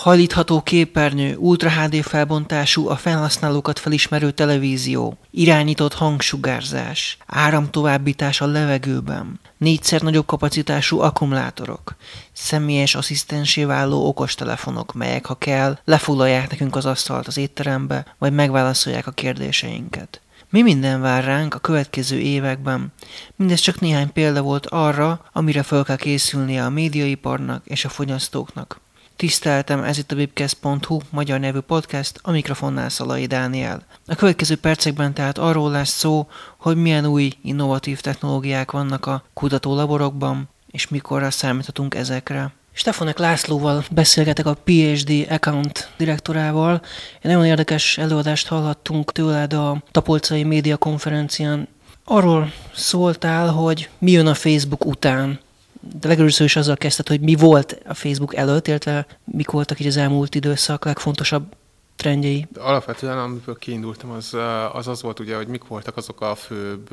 hajlítható képernyő, Ultra HD felbontású, a felhasználókat felismerő televízió, irányított hangsugárzás, áramtovábbítás a levegőben, négyszer nagyobb kapacitású akkumulátorok, személyes asszisztensé váló okostelefonok, melyek, ha kell, lefoglalják nekünk az asztalt az étterembe, vagy megválaszolják a kérdéseinket. Mi minden vár ránk a következő években? Mindez csak néhány példa volt arra, amire fel kell készülnie a médiaiparnak és a fogyasztóknak. Tiszteltem, ez itt a webcast.hu magyar nevű podcast, a mikrofonnál Szalai Dániel. A következő percekben tehát arról lesz szó, hogy milyen új innovatív technológiák vannak a kutatólaborokban, és mikorra számíthatunk ezekre. Stefanek Lászlóval beszélgetek a PhD account direktorával. Egy nagyon érdekes előadást hallhattunk tőled a Tapolcai Média Konferencián. Arról szóltál, hogy mi jön a Facebook után. De legelőször is azzal kezdted, hogy mi volt a Facebook előtt, illetve mik voltak így az elmúlt időszak legfontosabb trendjei. Alapvetően, amiből kiindultam, az, az az volt ugye, hogy mik voltak azok a főbb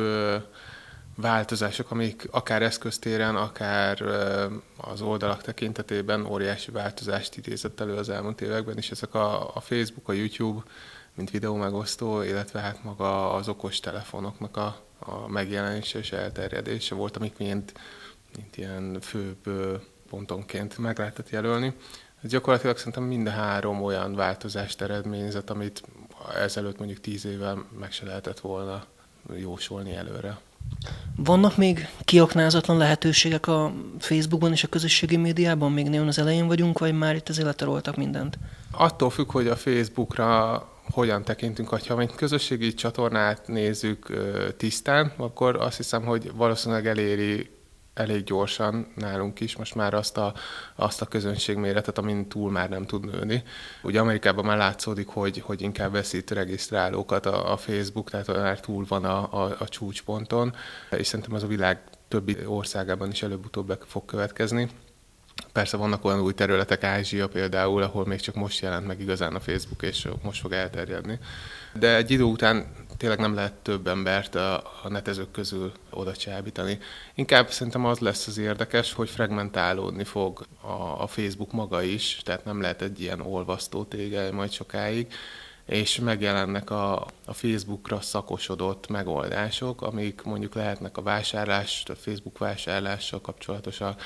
változások, amik akár eszköztéren, akár az oldalak tekintetében óriási változást idézett elő az elmúlt években, és ezek a, a Facebook, a YouTube, mint videó megosztó, illetve hát maga az okos telefonoknak a, a megjelenése és elterjedése volt, amik mint, mint ilyen főbb pontonként meg lehetett jelölni. Ez gyakorlatilag szerintem mind a három olyan változást eredményezett, amit ezelőtt mondjuk tíz évvel meg se lehetett volna jósolni előre. Vannak még kiaknázatlan lehetőségek a Facebookon és a közösségi médiában? Még nagyon az elején vagyunk, vagy már itt az letaroltak mindent? Attól függ, hogy a Facebookra hogyan tekintünk, ha egy közösségi csatornát nézzük tisztán, akkor azt hiszem, hogy valószínűleg eléri elég gyorsan nálunk is most már azt a, azt a közönségméretet, amin túl már nem tud nőni. Ugye Amerikában már látszódik, hogy, hogy inkább veszít regisztrálókat a, a Facebook, tehát már túl van a, a, a csúcsponton, és szerintem az a világ többi országában is előbb-utóbb fog következni. Persze vannak olyan új területek, Ázsia például, ahol még csak most jelent meg igazán a Facebook, és most fog elterjedni. De egy idő után tényleg nem lehet több embert a, a netezők közül oda csábítani. Inkább szerintem az lesz az érdekes, hogy fragmentálódni fog a, a Facebook maga is, tehát nem lehet egy ilyen olvasztó tége majd sokáig, és megjelennek a, a Facebookra szakosodott megoldások, amik mondjuk lehetnek a vásárlás, a Facebook vásárlással kapcsolatosak,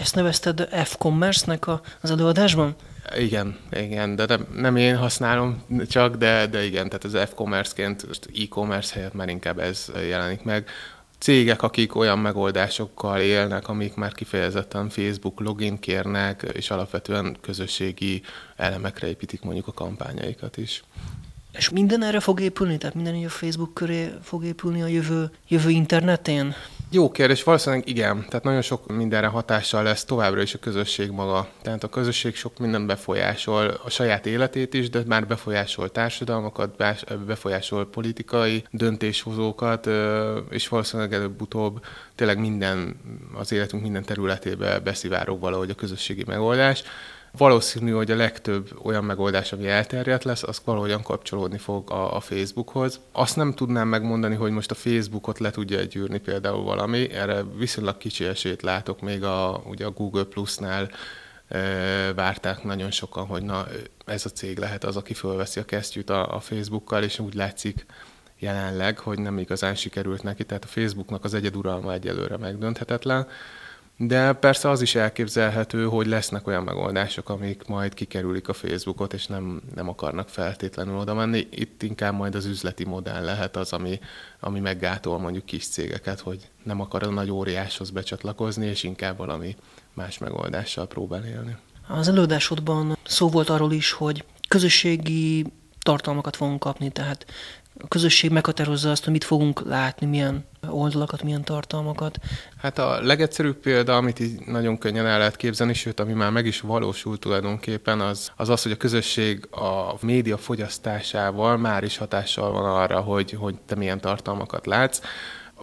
ezt nevezted F-commerce-nek az előadásban? Igen, igen, de nem, nem én használom csak, de, de igen, tehát az F-commerce-ként e-commerce helyett már inkább ez jelenik meg. Cégek, akik olyan megoldásokkal élnek, amik már kifejezetten Facebook login kérnek, és alapvetően közösségi elemekre építik mondjuk a kampányaikat is. És minden erre fog épülni? Tehát minden így a Facebook köré fog épülni a jövő, jövő internetén? Jó kérdés, valószínűleg igen. Tehát nagyon sok mindenre hatással lesz továbbra is a közösség maga. Tehát a közösség sok minden befolyásol a saját életét is, de már befolyásol társadalmakat, befolyásol politikai döntéshozókat, és valószínűleg előbb-utóbb tényleg minden, az életünk minden területébe beszivárog valahogy a közösségi megoldás valószínű, hogy a legtöbb olyan megoldás, ami elterjedt lesz, az valahogyan kapcsolódni fog a, a Facebookhoz. Azt nem tudnám megmondani, hogy most a Facebookot le tudja gyűrni például valami, erre viszonylag kicsi esélyt látok még a, ugye a Google Plus-nál e, várták nagyon sokan, hogy na, ez a cég lehet az, aki fölveszi a kesztyűt a, a Facebookkal, és úgy látszik jelenleg, hogy nem igazán sikerült neki, tehát a Facebooknak az egyeduralma egyelőre megdönthetetlen. De persze az is elképzelhető, hogy lesznek olyan megoldások, amik majd kikerülik a Facebookot, és nem, nem akarnak feltétlenül oda menni. Itt inkább majd az üzleti modell lehet az, ami, ami meggátol mondjuk kis cégeket, hogy nem akar a nagy óriáshoz becsatlakozni, és inkább valami más megoldással próbál élni. Az előadásodban szó volt arról is, hogy közösségi tartalmakat fogunk kapni, tehát a közösség meghatározza azt, hogy mit fogunk látni, milyen oldalakat, milyen tartalmakat. Hát a legegyszerűbb példa, amit így nagyon könnyen el lehet képzelni, sőt, ami már meg is valósult tulajdonképpen, az az, az hogy a közösség a média fogyasztásával már is hatással van arra, hogy, hogy te milyen tartalmakat látsz.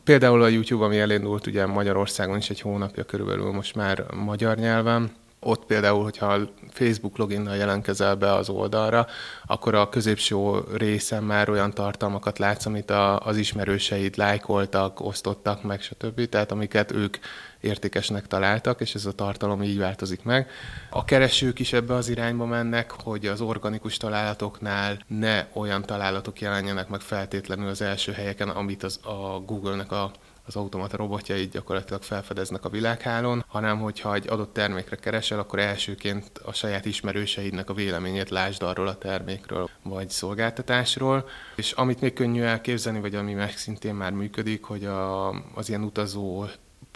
Például a YouTube, ami elindult ugye Magyarországon is egy hónapja körülbelül most már magyar nyelven, ott például, hogyha Facebook loginnal jelentkezel be az oldalra, akkor a középső részen már olyan tartalmakat látsz, amit a, az ismerőseid lájkoltak, osztottak meg, stb. Tehát amiket ők értékesnek találtak, és ez a tartalom így változik meg. A keresők is ebbe az irányba mennek, hogy az organikus találatoknál ne olyan találatok jelenjenek meg feltétlenül az első helyeken, amit az, a Google-nek a az automata robotjai gyakorlatilag felfedeznek a világhálón, hanem hogyha egy adott termékre keresel, akkor elsőként a saját ismerőseidnek a véleményét lásd arról a termékről vagy szolgáltatásról. És amit még könnyű elképzelni, vagy ami meg szintén már működik, hogy a, az ilyen utazó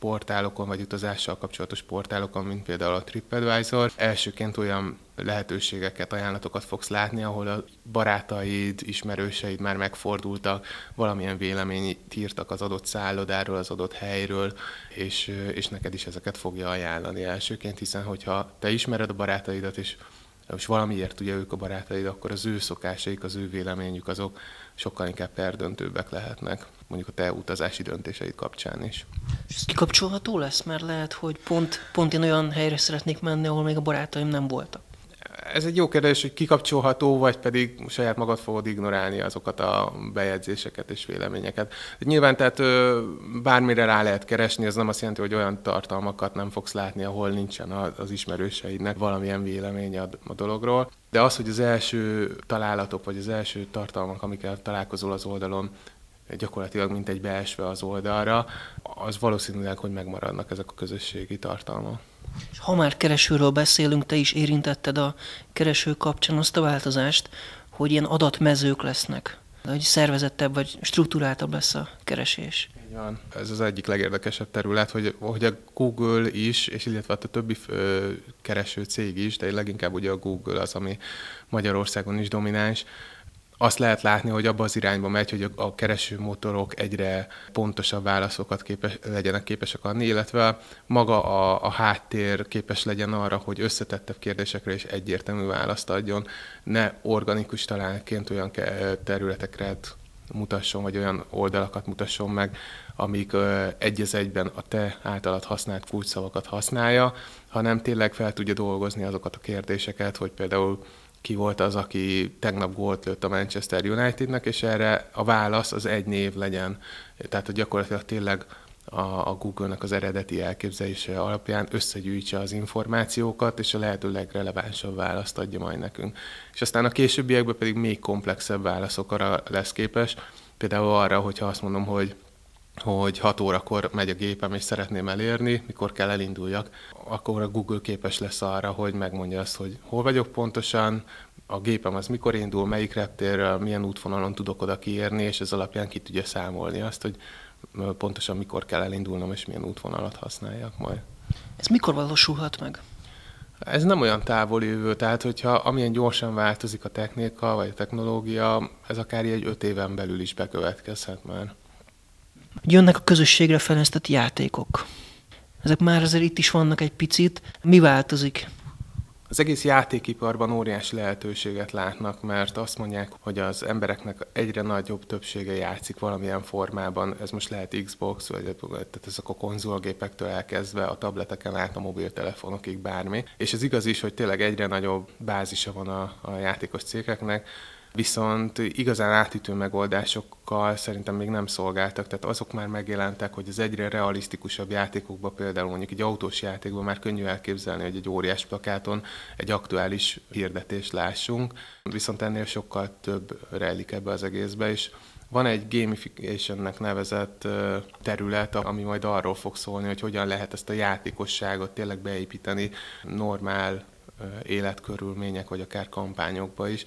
portálokon, vagy utazással kapcsolatos portálokon, mint például a TripAdvisor, elsőként olyan lehetőségeket, ajánlatokat fogsz látni, ahol a barátaid, ismerőseid már megfordultak, valamilyen véleményt írtak az adott szállodáról, az adott helyről, és, és neked is ezeket fogja ajánlani elsőként, hiszen hogyha te ismered a barátaidat, és és valamiért ugye ők a barátaid, akkor az ő szokásaik, az ő véleményük azok sokkal inkább perdöntőbbek lehetnek, mondjuk a te utazási döntéseid kapcsán is. És ez kikapcsolható lesz, mert lehet, hogy pont, pont én olyan helyre szeretnék menni, ahol még a barátaim nem voltak ez egy jó kérdés, hogy kikapcsolható, vagy pedig saját magad fogod ignorálni azokat a bejegyzéseket és véleményeket. Nyilván tehát bármire rá lehet keresni, ez nem azt jelenti, hogy olyan tartalmakat nem fogsz látni, ahol nincsen az ismerőseidnek valamilyen véleménye a dologról. De az, hogy az első találatok, vagy az első tartalmak, amikkel találkozol az oldalon, gyakorlatilag mint egy beesve az oldalra, az valószínűleg, hogy megmaradnak ezek a közösségi tartalmak. És ha már keresőről beszélünk, te is érintetted a kereső kapcsán azt a változást, hogy ilyen adatmezők lesznek, hogy szervezettebb vagy struktúráltabb lesz a keresés. Így van. Ez az egyik legérdekesebb terület, hogy, hogy a Google is, és illetve a többi kereső cég is, de leginkább ugye a Google az, ami Magyarországon is domináns, azt lehet látni, hogy abba az irányba megy, hogy a keresőmotorok egyre pontosabb válaszokat képes, legyenek képesek adni, illetve maga a, a háttér képes legyen arra, hogy összetettebb kérdésekre is egyértelmű választ adjon, ne organikus találként olyan területekre mutasson, vagy olyan oldalakat mutasson meg, amik egy az egyben a te általad használt kulcsszavakat használja, hanem tényleg fel tudja dolgozni azokat a kérdéseket, hogy például ki volt az, aki tegnap gólt lőtt a Manchester Unitednek, és erre a válasz az egy név legyen. Tehát hogy gyakorlatilag tényleg a, a Google-nak az eredeti elképzelése alapján összegyűjtse az információkat, és a lehető legrelevánsabb választ adja majd nekünk. És aztán a későbbiekben pedig még komplexebb válaszokra lesz képes, például arra, hogyha azt mondom, hogy hogy 6 órakor megy a gépem, és szeretném elérni, mikor kell elinduljak, akkor a Google képes lesz arra, hogy megmondja azt, hogy hol vagyok pontosan, a gépem az mikor indul, melyik reptérrel, milyen útvonalon tudok oda kiérni, és ez alapján ki tudja számolni azt, hogy pontosan mikor kell elindulnom, és milyen útvonalat használjak majd. Ez mikor valósulhat meg? Ez nem olyan távoli jövő, tehát hogyha amilyen gyorsan változik a technika vagy a technológia, ez akár egy öt éven belül is bekövetkezhet már. Jönnek a közösségre fejlesztett játékok. Ezek már azért itt is vannak egy picit. Mi változik? Az egész játékiparban óriási lehetőséget látnak, mert azt mondják, hogy az embereknek egyre nagyobb többsége játszik valamilyen formában. Ez most lehet Xbox, vagy tehát ezek a konzolgépektől elkezdve a tableteken át a mobiltelefonokig bármi. És ez igaz is, hogy tényleg egyre nagyobb bázisa van a, a játékos cégeknek, viszont igazán átütő megoldásokkal szerintem még nem szolgáltak, tehát azok már megjelentek, hogy az egyre realisztikusabb játékokban, például mondjuk egy autós játékban már könnyű elképzelni, hogy egy óriás plakáton egy aktuális hirdetést lássunk, viszont ennél sokkal több rejlik ebbe az egészbe, és van egy gamificationnek nevezett terület, ami majd arról fog szólni, hogy hogyan lehet ezt a játékosságot tényleg beépíteni normál életkörülmények, vagy akár kampányokba is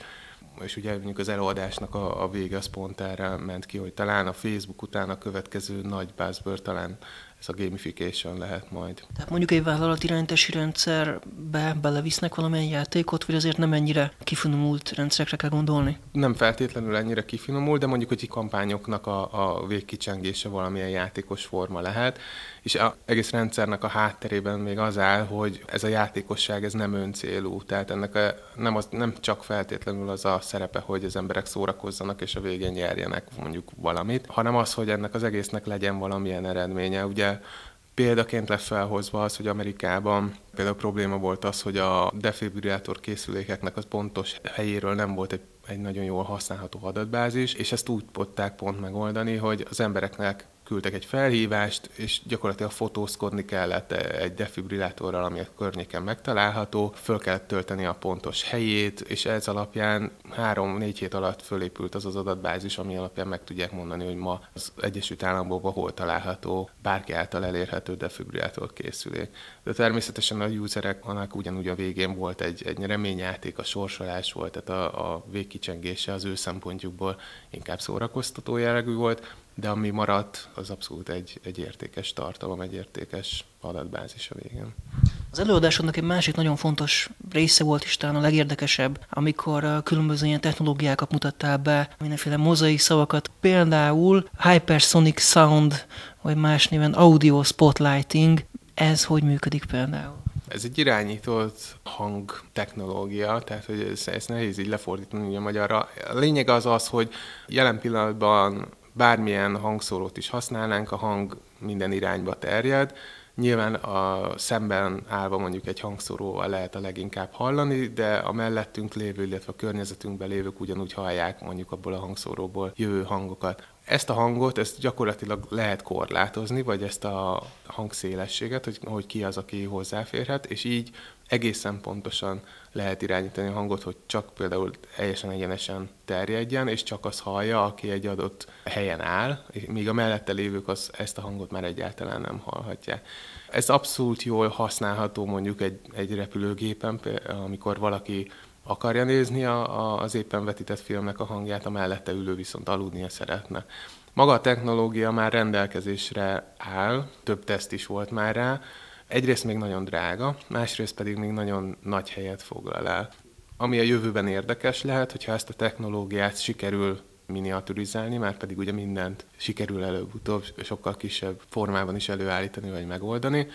és ugye mondjuk az előadásnak a, a vége az pont erre ment ki, hogy talán a Facebook után a következő nagy buzzword talán ez a gamification lehet majd. Tehát mondjuk egy vállalatirányítási rendszerbe belevisznek valamilyen játékot, vagy azért nem ennyire kifinomult rendszerekre kell gondolni? Nem feltétlenül ennyire kifinomult, de mondjuk, hogy kampányoknak a, a végkicsengése valamilyen játékos forma lehet, és az egész rendszernek a hátterében még az áll, hogy ez a játékosság ez nem öncélú, tehát ennek a, nem, az, nem csak feltétlenül az a szerepe, hogy az emberek szórakozzanak és a végén nyerjenek mondjuk valamit, hanem az, hogy ennek az egésznek legyen valamilyen eredménye. Ugye Példaként lett felhozva az, hogy Amerikában például probléma volt az, hogy a defibrillátor készülékeknek az pontos helyéről nem volt egy egy nagyon jól használható adatbázis, és ezt úgy tudták pont megoldani, hogy az embereknek küldtek egy felhívást, és gyakorlatilag fotózkodni kellett egy defibrillátorral, ami a környéken megtalálható, föl kellett tölteni a pontos helyét, és ez alapján három-négy hét alatt fölépült az az adatbázis, ami alapján meg tudják mondani, hogy ma az Egyesült Államokban hol található bárki által elérhető defibrillátor készülék. De természetesen a userek annak ugyanúgy a végén volt egy, egy reményjáték, a sorsolás volt, tehát a, a végkicsengése az ő szempontjukból inkább szórakoztató jellegű volt, de ami maradt, az abszolút egy, egy értékes tartalom, egy értékes adatbázis a végén. Az előadásodnak egy másik nagyon fontos része volt is talán a legérdekesebb, amikor különböző ilyen technológiákat mutattál be, mindenféle mozai szavakat, például Hypersonic Sound, vagy más néven Audio Spotlighting, ez hogy működik például? Ez egy irányított hang technológia, tehát hogy ez, ez nehéz így lefordítani ugye magyarra. A lényeg az az, hogy jelen pillanatban bármilyen hangszórót is használnánk, a hang minden irányba terjed. Nyilván a szemben állva mondjuk egy hangszóróval lehet a leginkább hallani, de a mellettünk lévő, illetve a környezetünkben lévők ugyanúgy hallják mondjuk abból a hangszóróból jövő hangokat. Ezt a hangot, ezt gyakorlatilag lehet korlátozni, vagy ezt a hangszélességet, hogy, hogy ki az, aki hozzáférhet, és így egészen pontosan lehet irányítani a hangot, hogy csak például teljesen egyenesen terjedjen, és csak az hallja, aki egy adott helyen áll, míg a mellette lévők az, ezt a hangot már egyáltalán nem hallhatják. Ez abszolút jól használható mondjuk egy, egy repülőgépen, amikor valaki akarja nézni a, a, az éppen vetített filmnek a hangját, a mellette ülő viszont aludnia szeretne. Maga a technológia már rendelkezésre áll, több teszt is volt már rá, egyrészt még nagyon drága, másrészt pedig még nagyon nagy helyet foglal el. Ami a jövőben érdekes lehet, hogyha ezt a technológiát sikerül miniaturizálni, már pedig ugye mindent sikerül előbb-utóbb sokkal kisebb formában is előállítani vagy megoldani,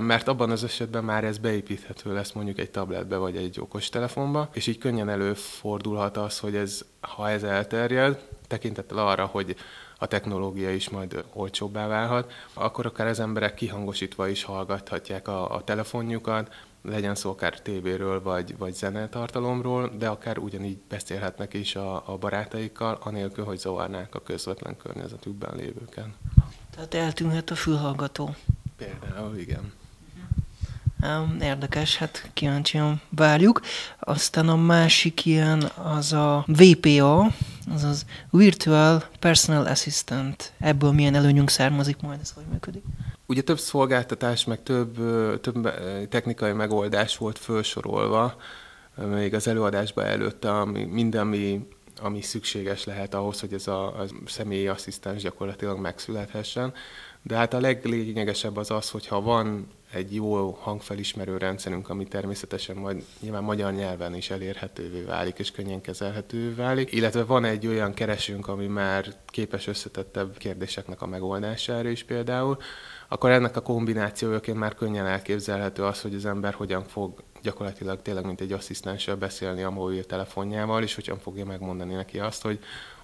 mert abban az esetben már ez beépíthető lesz mondjuk egy tabletbe vagy egy okostelefonba, és így könnyen előfordulhat az, hogy ez, ha ez elterjed, tekintettel arra, hogy a technológia is majd olcsóbbá válhat, akkor akár az emberek kihangosítva is hallgathatják a, a telefonjukat, legyen szó akár tévéről vagy, vagy zenetartalomról, de akár ugyanígy beszélhetnek is a, a barátaikkal, anélkül, hogy zavarnák a közvetlen környezetükben lévőket. Tehát eltűnhet a fülhallgató. Például, igen. Érdekes, hát kíváncsian várjuk. Aztán a másik ilyen az a VPA, azaz Virtual Personal Assistant. Ebből milyen előnyünk származik majd, ez hogy működik? Ugye több szolgáltatás, meg több, több technikai megoldás volt felsorolva, még az előadásban előtte, ami, minden, ami, ami szükséges lehet ahhoz, hogy ez a, a személyi asszisztens gyakorlatilag megszülethessen. De hát a leglényegesebb az az, hogyha van egy jó hangfelismerő rendszerünk, ami természetesen majd nyilván magyar nyelven is elérhetővé válik, és könnyen kezelhetővé válik, illetve van egy olyan keresünk, ami már képes összetettebb kérdéseknek a megoldására is például, akkor ennek a kombinációjaként már könnyen elképzelhető az, hogy az ember hogyan fog gyakorlatilag tényleg mint egy asszisztenssel beszélni a mobiltelefonjával, és hogyan fogja megmondani neki azt, hogy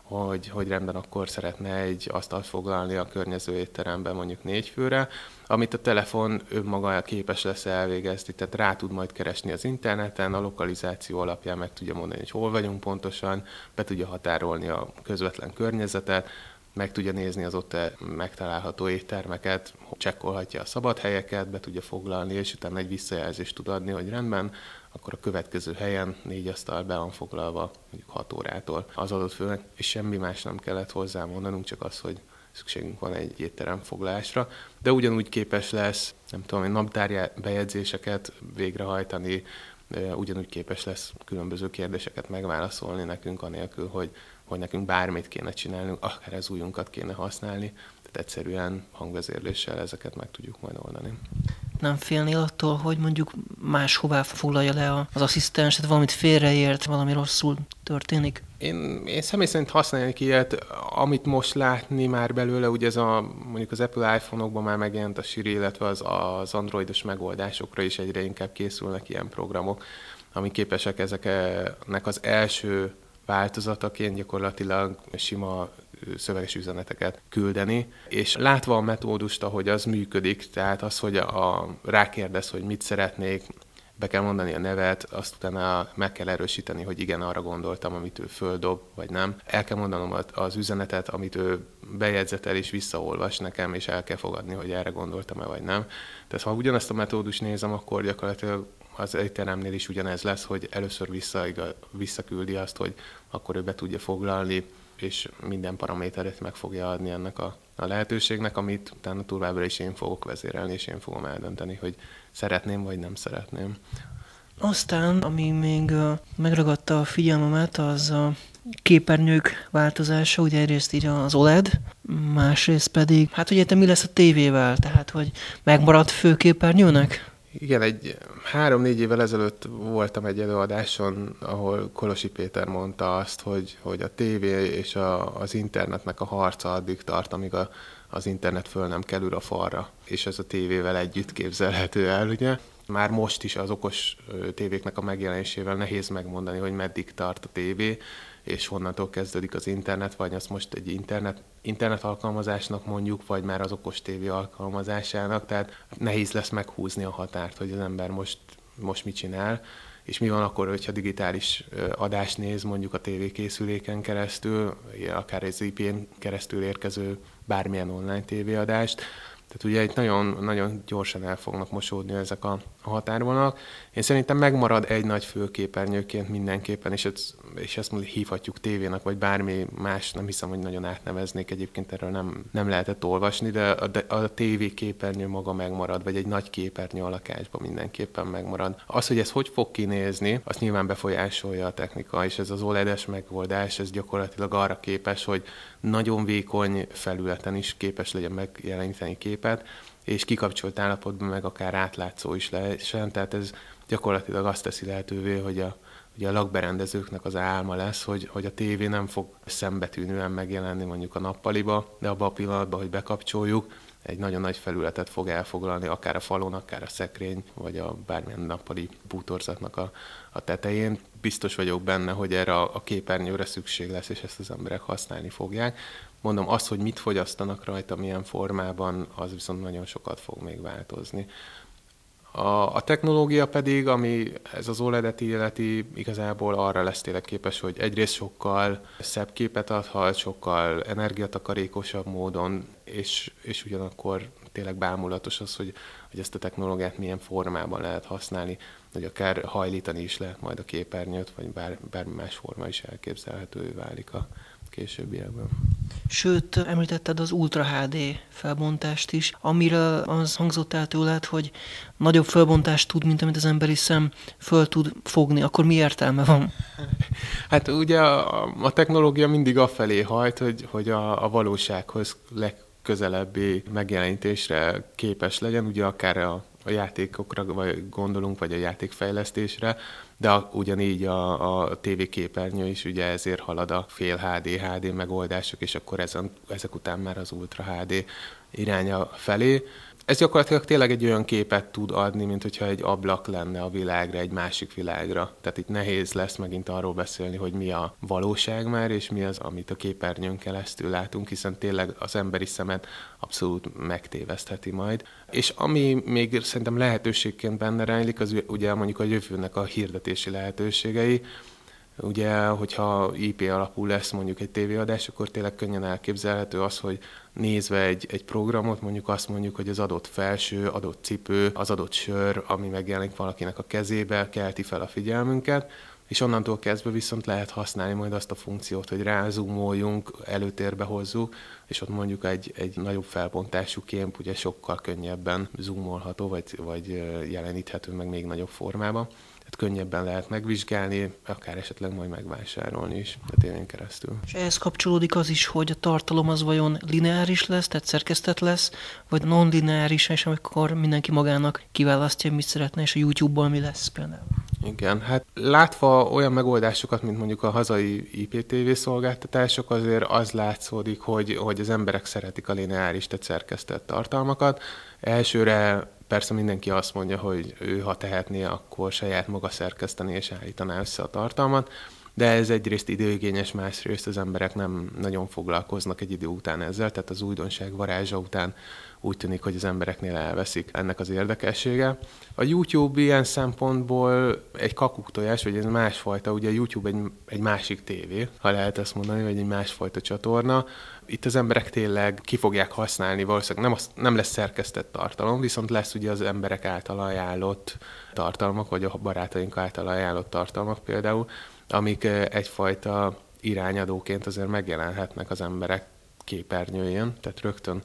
hogy, hogy rendben akkor szeretne egy asztalt foglalni a környező étteremben mondjuk négy főre, amit a telefon önmaga képes lesz elvégezni, tehát rá tud majd keresni az interneten, a lokalizáció alapján meg tudja mondani, hogy hol vagyunk pontosan, be tudja határolni a közvetlen környezetet, meg tudja nézni az ott megtalálható éttermeket, csekkolhatja a szabad helyeket, be tudja foglalni, és utána egy visszajelzést tud adni, hogy rendben, akkor a következő helyen négy asztal be van foglalva mondjuk 6 órától. Az adott főnek, és semmi más nem kellett hozzá mondanunk, csak az, hogy szükségünk van egy étterem foglalásra, de ugyanúgy képes lesz, nem tudom, egy naptár bejegyzéseket végrehajtani, ugyanúgy képes lesz különböző kérdéseket megválaszolni nekünk, anélkül, hogy, hogy nekünk bármit kéne csinálnunk, akár az újunkat kéne használni, egyszerűen hangvezérléssel ezeket meg tudjuk majd oldani nem félnél attól, hogy mondjuk máshová foglalja le az asszisztens, tehát valamit félreért, valami rosszul történik? Én, én személy szerint használnék ilyet, amit most látni már belőle, ugye ez a, mondjuk az Apple iPhone-okban már megjelent a Siri, illetve az, az androidos megoldásokra is egyre inkább készülnek ilyen programok, ami képesek ezeknek az első változataként gyakorlatilag sima szöveges üzeneteket küldeni, és látva a metódust, ahogy az működik, tehát az, hogy a, rákérdez, hogy mit szeretnék, be kell mondani a nevet, azt utána meg kell erősíteni, hogy igen, arra gondoltam, amit ő földob, vagy nem. El kell mondanom az üzenetet, amit ő bejegyzetel és visszaolvas nekem, és el kell fogadni, hogy erre gondoltam-e, vagy nem. Tehát ha ugyanezt a metódus nézem, akkor gyakorlatilag az egyteremnél is ugyanez lesz, hogy először vissza, visszaküldi azt, hogy akkor ő be tudja foglalni, és minden paraméteret meg fogja adni ennek a, a lehetőségnek, amit utána továbbra is én fogok vezérelni, és én fogom eldönteni, hogy szeretném, vagy nem szeretném. Aztán, ami még megragadta a figyelmemet, az a képernyők változása, ugye egyrészt így az OLED, másrészt pedig, hát ugye te mi lesz a tévével, tehát hogy megmaradt főképernyőnek? Igen, egy három-négy évvel ezelőtt voltam egy előadáson, ahol Kolosi Péter mondta azt, hogy, hogy a tévé és a, az internetnek a harca addig tart, amíg a, az internet föl nem kerül a falra, és ez a tévével együtt képzelhető el, ugye? Már most is az okos tévéknek a megjelenésével nehéz megmondani, hogy meddig tart a tévé, és honnantól kezdődik az internet, vagy azt most egy internet, internet alkalmazásnak mondjuk, vagy már az okos tévé alkalmazásának, tehát nehéz lesz meghúzni a határt, hogy az ember most, most mit csinál, és mi van akkor, hogyha digitális adást néz mondjuk a tévékészüléken keresztül, akár egy IP-n keresztül érkező bármilyen online tévéadást, tehát ugye itt nagyon, nagyon gyorsan el fognak mosódni ezek a, a határvonalak. Én szerintem megmarad egy nagy főképernyőként mindenképpen, és, ez, és ezt hívhatjuk tévének, vagy bármi más, nem hiszem, hogy nagyon átneveznék, egyébként erről nem, nem lehetett olvasni, de a, a tévé képernyő maga megmarad, vagy egy nagy képernyő a lakásban mindenképpen megmarad. Az, hogy ez hogy fog kinézni, azt nyilván befolyásolja a technika, és ez az OLED-es megoldás, ez gyakorlatilag arra képes, hogy nagyon vékony felületen is képes legyen megjeleníteni képet, és kikapcsolt állapotban meg akár átlátszó is lehessen, tehát ez gyakorlatilag azt teszi lehetővé, hogy a, hogy a lakberendezőknek az álma lesz, hogy, hogy a tévé nem fog szembetűnően megjelenni mondjuk a nappaliba, de abban a pillanatban, hogy bekapcsoljuk, egy nagyon nagy felületet fog elfoglalni, akár a falon, akár a szekrény, vagy a bármilyen nappali bútorzatnak a, a tetején. Biztos vagyok benne, hogy erre a, képernyőre szükség lesz, és ezt az emberek használni fogják. Mondom, az, hogy mit fogyasztanak rajta, milyen formában, az viszont nagyon sokat fog még változni. A, a technológia pedig, ami ez az OLED-et illeti, igazából arra lesz tényleg képes, hogy egyrészt sokkal szebb képet adhat, sokkal energiatakarékosabb módon, és, és ugyanakkor tényleg bámulatos az, hogy, hogy ezt a technológiát milyen formában lehet használni, hogy akár hajlítani is lehet majd a képernyőt, vagy bár, bármi más forma is elképzelhető válik a későbbiekben. Sőt, említetted az Ultra HD felbontást is, amire az hangzott el tőled, hogy nagyobb felbontást tud, mint amit az emberi szem föl tud fogni. Akkor mi értelme van? Hát ugye a, a technológia mindig afelé hajt, hogy, hogy a, a valósághoz legközelebbi megjelenítésre képes legyen, ugye akár a a játékokra vagy gondolunk, vagy a játékfejlesztésre, de a, ugyanígy a, a TV képernyő is ugye ezért halad a fél HD, HD megoldások, és akkor ezen, ezek után már az Ultra HD iránya felé ez gyakorlatilag tényleg egy olyan képet tud adni, mint hogyha egy ablak lenne a világra, egy másik világra. Tehát itt nehéz lesz megint arról beszélni, hogy mi a valóság már, és mi az, amit a képernyőn keresztül látunk, hiszen tényleg az emberi szemet abszolút megtévesztheti majd. És ami még szerintem lehetőségként benne rejlik, az ugye mondjuk a jövőnek a hirdetési lehetőségei, Ugye, hogyha IP alapú lesz mondjuk egy tévéadás, akkor tényleg könnyen elképzelhető az, hogy nézve egy, egy programot, mondjuk azt mondjuk, hogy az adott felső, adott cipő, az adott sör, ami megjelenik valakinek a kezébe, kelti fel a figyelmünket, és onnantól kezdve viszont lehet használni majd azt a funkciót, hogy rázoomoljunk, előtérbe hozzuk, és ott mondjuk egy, egy nagyobb felbontású kép ugye sokkal könnyebben zoomolható, vagy, vagy jeleníthető meg még nagyobb formában könnyebben lehet megvizsgálni, akár esetleg majd megvásárolni is a tévén keresztül. És ehhez kapcsolódik az is, hogy a tartalom az vajon lineáris lesz, tehát szerkesztett lesz, vagy non-lineáris, és amikor mindenki magának kiválasztja, mit szeretne, és a YouTube-ból mi lesz például. Igen, hát látva olyan megoldásokat, mint mondjuk a hazai IPTV szolgáltatások, azért az látszódik, hogy, hogy az emberek szeretik a lineáris, tehát szerkesztett tartalmakat. Elsőre Persze mindenki azt mondja, hogy ő ha tehetné, akkor saját maga szerkeszteni és állítaná össze a tartalmat, de ez egyrészt időigényes, másrészt az emberek nem nagyon foglalkoznak egy idő után ezzel, tehát az újdonság varázsa után úgy tűnik, hogy az embereknél elveszik ennek az érdekessége. A YouTube ilyen szempontból egy kakuktojás, vagy egy másfajta, ugye a YouTube egy, egy másik tévé, ha lehet ezt mondani, vagy egy másfajta csatorna. Itt az emberek tényleg ki fogják használni, valószínűleg nem, az, nem lesz szerkesztett tartalom, viszont lesz ugye az emberek által ajánlott tartalmak, vagy a barátaink által ajánlott tartalmak például, amik eh, egyfajta irányadóként azért megjelenhetnek az emberek képernyőjén, tehát rögtön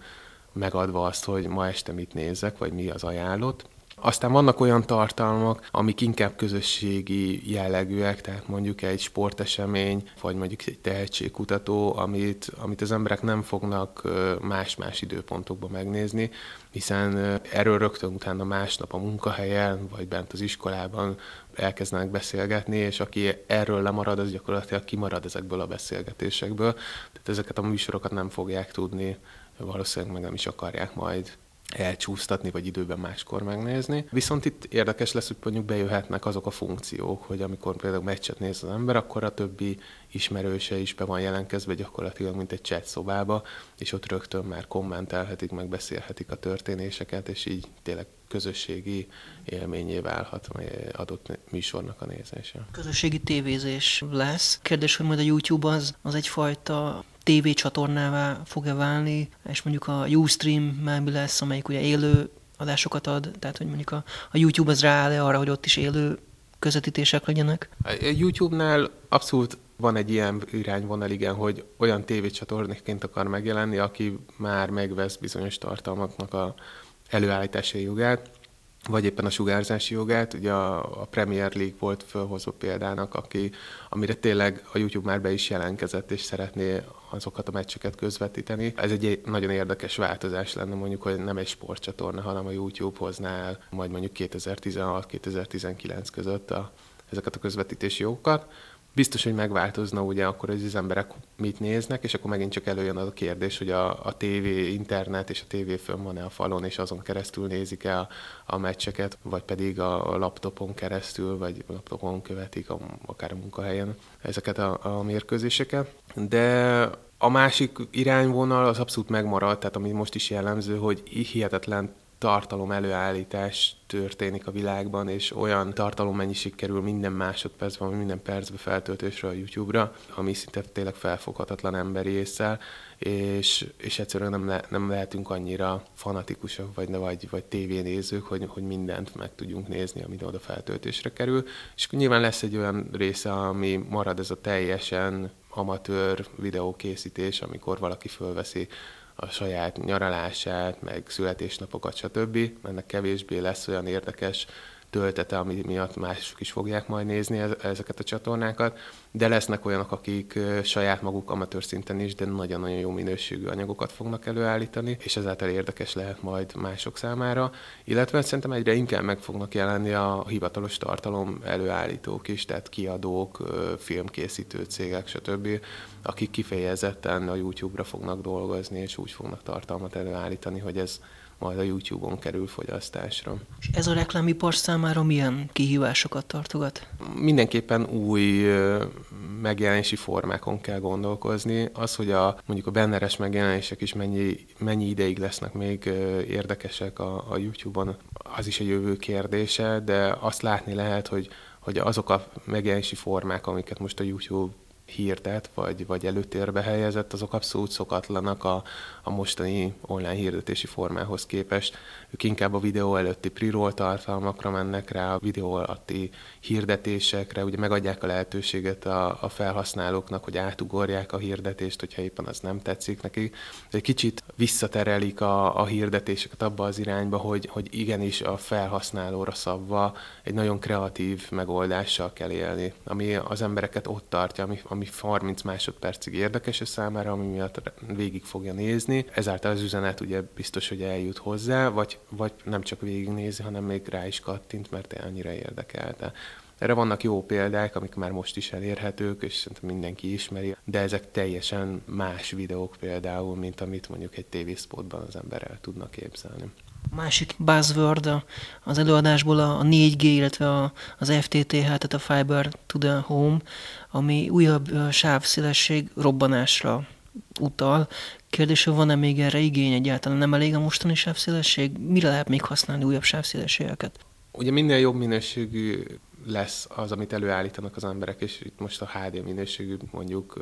megadva azt, hogy ma este mit nézek, vagy mi az ajánlott. Aztán vannak olyan tartalmak, amik inkább közösségi jellegűek, tehát mondjuk egy sportesemény, vagy mondjuk egy tehetségkutató, amit, amit az emberek nem fognak más-más időpontokban megnézni, hiszen erről rögtön utána másnap a munkahelyen, vagy bent az iskolában elkezdenek beszélgetni, és aki erről lemarad, az gyakorlatilag kimarad ezekből a beszélgetésekből. Tehát ezeket a műsorokat nem fogják tudni valószínűleg meg nem is akarják majd elcsúsztatni, vagy időben máskor megnézni. Viszont itt érdekes lesz, hogy mondjuk bejöhetnek azok a funkciók, hogy amikor például meccset néz az ember, akkor a többi ismerőse is be van jelentkezve gyakorlatilag, mint egy chat szobába, és ott rögtön már kommentelhetik, meg beszélhetik a történéseket, és így tényleg közösségi élményé válhat adott műsornak a nézése. Közösségi tévézés lesz. Kérdés, hogy majd a YouTube az, az egyfajta TV csatornává fog-e válni, és mondjuk a Ustream mi lesz, amelyik ugye élő adásokat ad, tehát hogy mondjuk a, a YouTube az rááll arra, hogy ott is élő közvetítések legyenek? A YouTube-nál abszolút van egy ilyen irányvonal, igen, hogy olyan tévécsatornaként akar megjelenni, aki már megvesz bizonyos tartalmaknak a előállítási jogát, vagy éppen a sugárzási jogát. Ugye a, a Premier League volt fölhozva példának, aki, amire tényleg a YouTube már be is jelentkezett, és szeretné azokat a meccseket közvetíteni. Ez egy nagyon érdekes változás lenne mondjuk, hogy nem egy sportcsatorna, hanem a YouTube hozná el majd mondjuk 2016-2019 között a, ezeket a közvetítési jogokat biztos, hogy megváltozna ugye akkor, hogy az emberek mit néznek, és akkor megint csak előjön az a kérdés, hogy a, a TV, internet és a TV fönn van-e a falon, és azon keresztül nézik el a, meccseket, vagy pedig a, a laptopon keresztül, vagy a laptopon követik, a, akár a munkahelyen ezeket a, a mérkőzéseket. De a másik irányvonal az abszolút megmaradt, tehát ami most is jellemző, hogy hihetetlen tartalom előállítás történik a világban, és olyan tartalommennyiség kerül minden másodpercben, minden percbe feltöltésre a YouTube-ra, ami szinte tényleg felfoghatatlan emberi észsel, és, és egyszerűen nem, le, nem lehetünk annyira fanatikusak, vagy, vagy, vagy tévénézők, hogy, hogy mindent meg tudjunk nézni, ami oda feltöltésre kerül. És nyilván lesz egy olyan része, ami marad ez a teljesen amatőr videókészítés, amikor valaki fölveszi a saját nyaralását, meg születésnapokat, stb. Ennek kevésbé lesz olyan érdekes töltete, ami miatt mások is fogják majd nézni ezeket a csatornákat, de lesznek olyanok, akik saját maguk amatőr szinten is, de nagyon-nagyon jó minőségű anyagokat fognak előállítani, és ezáltal érdekes lehet majd mások számára, illetve szerintem egyre inkább meg fognak jelenni a hivatalos tartalom előállítók is, tehát kiadók, filmkészítő cégek, stb., akik kifejezetten a YouTube-ra fognak dolgozni, és úgy fognak tartalmat előállítani, hogy ez majd a YouTube-on kerül fogyasztásra. És ez a reklámipar számára milyen kihívásokat tartogat? Mindenképpen új megjelenési formákon kell gondolkozni. Az, hogy a, mondjuk a benneres megjelenések is mennyi, mennyi ideig lesznek még érdekesek a, a YouTube-on, az is egy jövő kérdése, de azt látni lehet, hogy hogy azok a megjelenési formák, amiket most a YouTube hirdet, vagy, vagy előtérbe helyezett, azok abszolút szokatlanak a, a mostani online hirdetési formához képest. Ők inkább a videó előtti pre tartalmakra mennek rá, a videó alatti hirdetésekre, ugye megadják a lehetőséget a, a felhasználóknak, hogy átugorják a hirdetést, hogyha éppen az nem tetszik nekik. Egy kicsit visszaterelik a, a hirdetéseket abba az irányba, hogy, hogy igenis a felhasználóra szabva egy nagyon kreatív megoldással kell élni, ami az embereket ott tartja, ami, ami 30 másodpercig érdekes a számára, ami miatt végig fogja nézni. Ezáltal az üzenet ugye biztos, hogy eljut hozzá, vagy, vagy nem csak végignézi, hanem még rá is kattint, mert annyira érdekelte. Erre vannak jó példák, amik már most is elérhetők, és szerintem mindenki ismeri, de ezek teljesen más videók például, mint amit mondjuk egy tévészpotban az ember el tudna képzelni. Másik buzzword az előadásból a 4G, illetve az FTTH, tehát a Fiber to the Home, ami újabb sávszélesség robbanásra utal. Kérdés, hogy van-e még erre igény egyáltalán? Nem elég a mostani sávszélesség? Mire lehet még használni újabb sávszélességeket? Ugye minél jobb minőségű lesz az, amit előállítanak az emberek, és itt most a HD minőségű mondjuk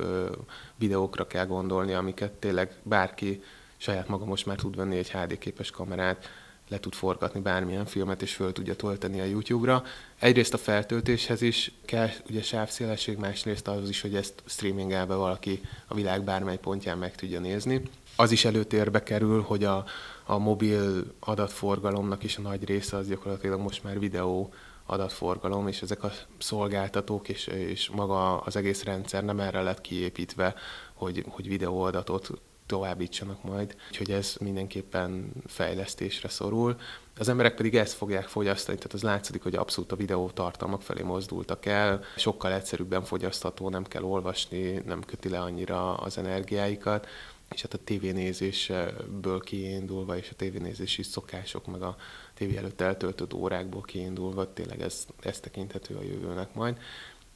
videókra kell gondolni, amiket tényleg bárki saját maga most már tud venni egy HD képes kamerát, le tud forgatni bármilyen filmet, és föl tudja tölteni a YouTube-ra. Egyrészt a feltöltéshez is kell ugye sávszélesség, másrészt az is, hogy ezt streamingelve valaki a világ bármely pontján meg tudja nézni. Az is előtérbe kerül, hogy a, a mobil adatforgalomnak is a nagy része az gyakorlatilag most már videó adatforgalom, és ezek a szolgáltatók és, és maga az egész rendszer nem erre lett kiépítve, hogy, hogy videóadatot továbbítsanak majd, úgyhogy ez mindenképpen fejlesztésre szorul. Az emberek pedig ezt fogják fogyasztani, tehát az látszik, hogy abszolút a videó tartalmak felé mozdultak el, sokkal egyszerűbben fogyasztható, nem kell olvasni, nem köti le annyira az energiáikat, és hát a tévénézésből kiindulva, és a tévénézési szokások, meg a tévé előtt eltöltött órákból kiindulva, tényleg ez, ez tekinthető a jövőnek majd.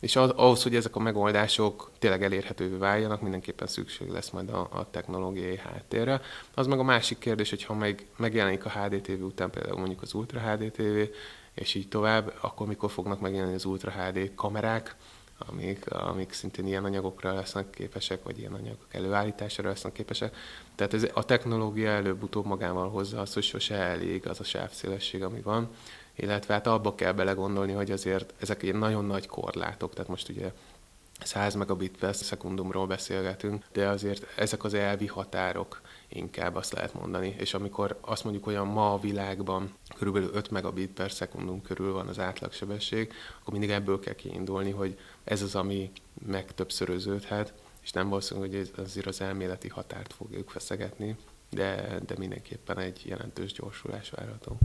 És az, ahhoz, hogy ezek a megoldások tényleg elérhetővé váljanak, mindenképpen szükség lesz majd a, a technológiai háttérre. Az meg a másik kérdés, hogy ha meg, megjelenik a HDTV után például mondjuk az Ultra HDTV, és így tovább, akkor mikor fognak megjelenni az Ultra HD kamerák, amik, amik szintén ilyen anyagokra lesznek képesek, vagy ilyen anyagok előállításra lesznek képesek. Tehát ez, a technológia előbb-utóbb magával hozza azt, hogy sose elég az a sávszélesség, ami van, illetve hát abba kell belegondolni, hogy azért ezek ilyen nagyon nagy korlátok, tehát most ugye 100 megabit per szekundumról beszélgetünk, de azért ezek az elvi határok inkább azt lehet mondani. És amikor azt mondjuk, hogy a ma a világban körülbelül 5 megabit per szekundum körül van az átlagsebesség, akkor mindig ebből kell kiindulni, hogy ez az, ami megtöbbszöröződhet, és nem valószínű, hogy ez azért az elméleti határt fogjuk feszegetni, de, de mindenképpen egy jelentős gyorsulás várható.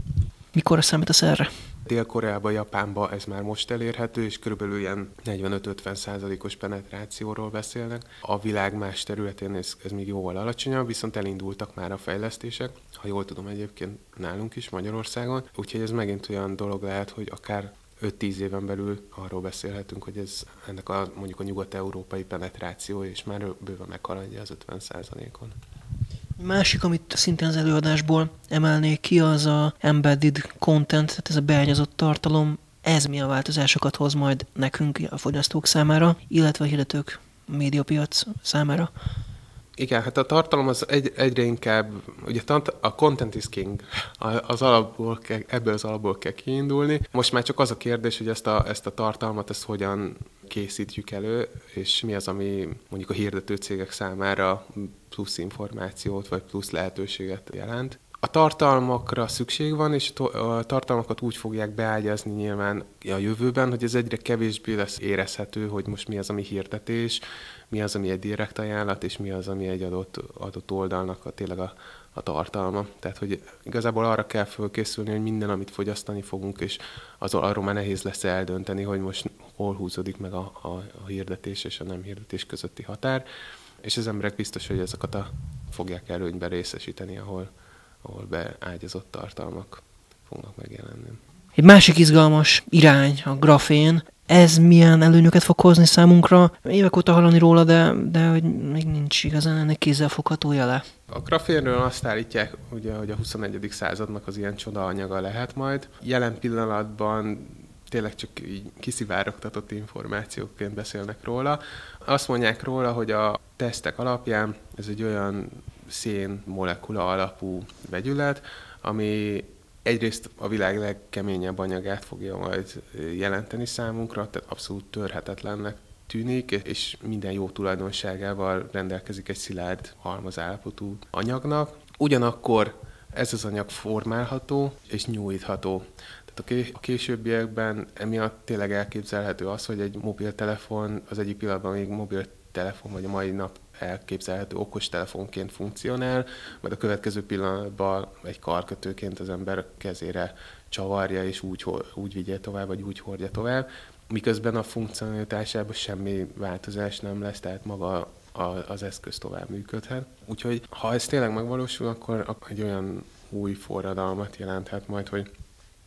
Mikor számítasz erre? Dél-Koreában, Japánban ez már most elérhető, és körülbelül ilyen 45-50 százalékos penetrációról beszélnek. A világ más területén ez, ez még jóval alacsonyabb, viszont elindultak már a fejlesztések, ha jól tudom egyébként nálunk is Magyarországon. Úgyhogy ez megint olyan dolog lehet, hogy akár 5-10 éven belül arról beszélhetünk, hogy ez ennek a mondjuk a nyugat-európai penetráció, és már bőven meghaladja az 50 százalékon. Másik, amit szintén az előadásból emelnék ki, az a embedded content, tehát ez a beágyazott tartalom. Ez milyen változásokat hoz majd nekünk, a fogyasztók számára, illetve a hirdetők médiapiac számára? Igen, hát a tartalom az egy, egyre inkább, ugye a content is king, az alapból kell, ebből az alapból kell kiindulni. Most már csak az a kérdés, hogy ezt a, ezt a tartalmat, ezt hogyan készítjük elő, és mi az, ami mondjuk a hirdető cégek számára plusz információt vagy plusz lehetőséget jelent. A tartalmakra szükség van, és a tartalmakat úgy fogják beágyazni nyilván a jövőben, hogy ez egyre kevésbé lesz érezhető, hogy most mi az, ami hirdetés, mi az, ami egy direkt ajánlat, és mi az, ami egy adott, adott oldalnak a, tényleg a, a tartalma. Tehát, hogy igazából arra kell fölkészülni, hogy minden, amit fogyasztani fogunk, és az, arról már nehéz lesz eldönteni, hogy most hol húzódik meg a, a, a hirdetés és a nem hirdetés közötti határ, és az emberek biztos, hogy ezeket a fogják előnyben részesíteni, ahol, ahol beágyazott tartalmak fognak megjelenni. Egy másik izgalmas irány a grafén. Ez milyen előnyöket fog hozni számunkra? Évek óta hallani róla, de, de hogy még nincs igazán ennek kézzelfogható jele. A grafénről azt állítják, ugye, hogy a 21. századnak az ilyen csoda anyaga lehet majd. Jelen pillanatban tényleg csak így kiszivárogtatott információként beszélnek róla. Azt mondják róla, hogy a tesztek alapján ez egy olyan szén molekula alapú vegyület, ami egyrészt a világ legkeményebb anyagát fogja majd jelenteni számunkra, tehát abszolút törhetetlennek tűnik, és minden jó tulajdonságával rendelkezik egy szilárd halmazállapotú anyagnak. Ugyanakkor ez az anyag formálható és nyújtható. Tehát a későbbiekben emiatt tényleg elképzelhető az, hogy egy mobiltelefon az egyik pillanatban még mobiltelefon, vagy a mai nap elképzelhető okostelefonként funkcionál, majd a következő pillanatban egy karkötőként az ember kezére csavarja, és úgy, úgy vigye tovább, vagy úgy hordja tovább, miközben a funkcionalitásában semmi változás nem lesz, tehát maga az eszköz tovább működhet. Úgyhogy ha ez tényleg megvalósul, akkor egy olyan új forradalmat jelenthet majd, hogy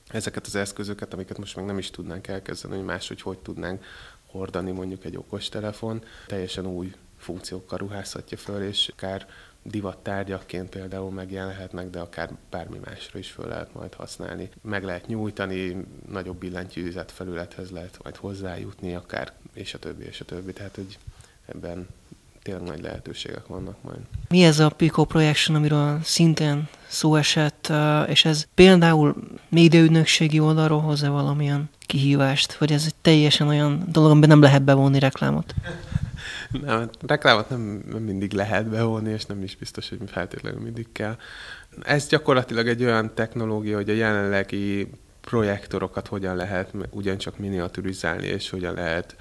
ezeket az eszközöket, amiket most még nem is tudnánk elkezdeni, hogy máshogy hogy tudnánk hordani mondjuk egy okostelefon, teljesen új funkciókkal ruházhatja föl, és akár divattárgyakként például megjelenhetnek, de akár bármi másra is föl lehet majd használni. Meg lehet nyújtani, nagyobb billentyűzet felülethez lehet majd hozzájutni, akár és a többi, és a többi. Tehát, hogy ebben tényleg nagy lehetőségek vannak majd. Mi ez a Pico Projection, amiről szintén szó esett, és ez például médiaügynökségi oldalról hoz-e valamilyen kihívást, vagy ez egy teljesen olyan dolog, amiben nem lehet bevonni reklámot? Nem, hát reklámot nem, nem mindig lehet bevonni, és nem is biztos, hogy feltétlenül mindig kell. Ez gyakorlatilag egy olyan technológia, hogy a jelenlegi projektorokat hogyan lehet ugyancsak miniaturizálni, és hogyan lehet